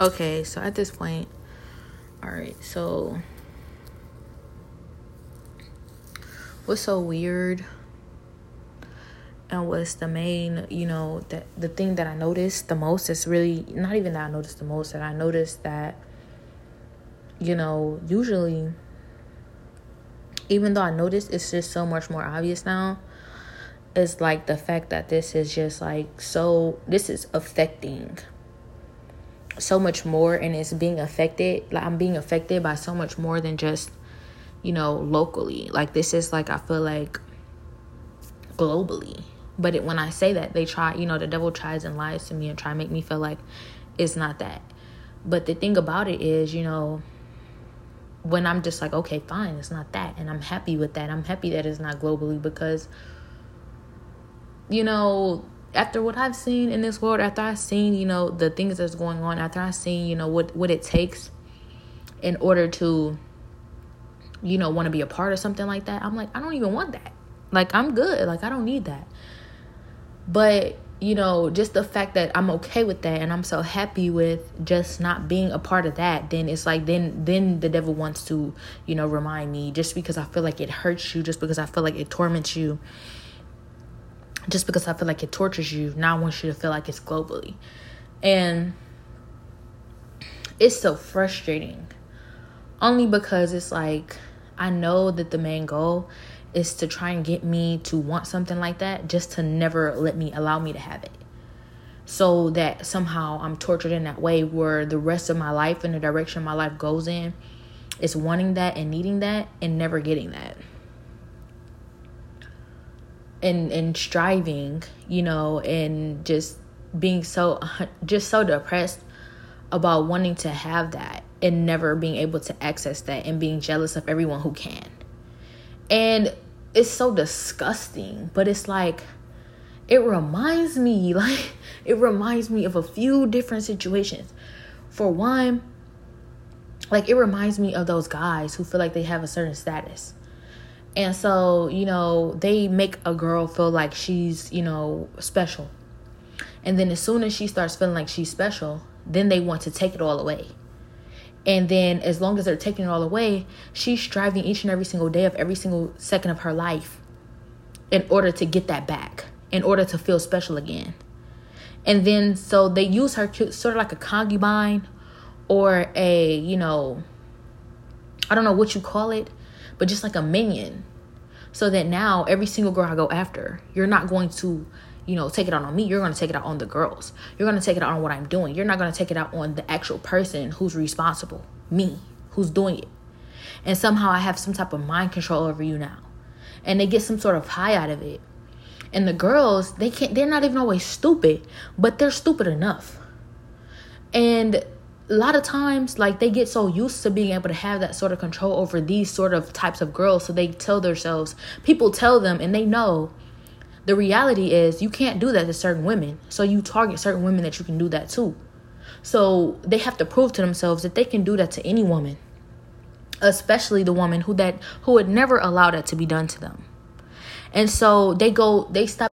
Okay, so at this point, all right, so what's so weird and what's the main, you know, that the thing that I noticed the most is really not even that I noticed the most, that I noticed that, you know, usually, even though I noticed it's just so much more obvious now, is like the fact that this is just like so, this is affecting so much more and it's being affected like i'm being affected by so much more than just you know locally. Like this is like i feel like globally. But it, when i say that they try you know the devil tries and lies to me and try to make me feel like it's not that. But the thing about it is you know when i'm just like okay fine it's not that and i'm happy with that i'm happy that it's not globally because you know after what I've seen in this world, after I've seen, you know, the things that's going on, after I've seen, you know, what what it takes in order to, you know, want to be a part of something like that, I'm like, I don't even want that. Like I'm good. Like I don't need that. But, you know, just the fact that I'm okay with that and I'm so happy with just not being a part of that, then it's like then then the devil wants to, you know, remind me just because I feel like it hurts you, just because I feel like it torments you just because I feel like it tortures you, now I want you to feel like it's globally. And it's so frustrating. Only because it's like I know that the main goal is to try and get me to want something like that just to never let me allow me to have it. So that somehow I'm tortured in that way where the rest of my life and the direction my life goes in is wanting that and needing that and never getting that and and striving you know and just being so just so depressed about wanting to have that and never being able to access that and being jealous of everyone who can. And it's so disgusting but it's like it reminds me like it reminds me of a few different situations. For one like it reminds me of those guys who feel like they have a certain status and so, you know, they make a girl feel like she's, you know, special. And then as soon as she starts feeling like she's special, then they want to take it all away. And then as long as they're taking it all away, she's striving each and every single day of every single second of her life in order to get that back, in order to feel special again. And then so they use her to, sort of like a concubine or a, you know, I don't know what you call it, but just like a minion so that now every single girl I go after, you're not going to, you know, take it out on me. You're going to take it out on the girls. You're going to take it out on what I'm doing. You're not going to take it out on the actual person who's responsible, me, who's doing it. And somehow I have some type of mind control over you now. And they get some sort of high out of it. And the girls, they can't, they're not even always stupid, but they're stupid enough. And a lot of times like they get so used to being able to have that sort of control over these sort of types of girls so they tell themselves people tell them and they know. The reality is you can't do that to certain women so you target certain women that you can do that to. So they have to prove to themselves that they can do that to any woman especially the woman who that who would never allow that to be done to them. And so they go they stop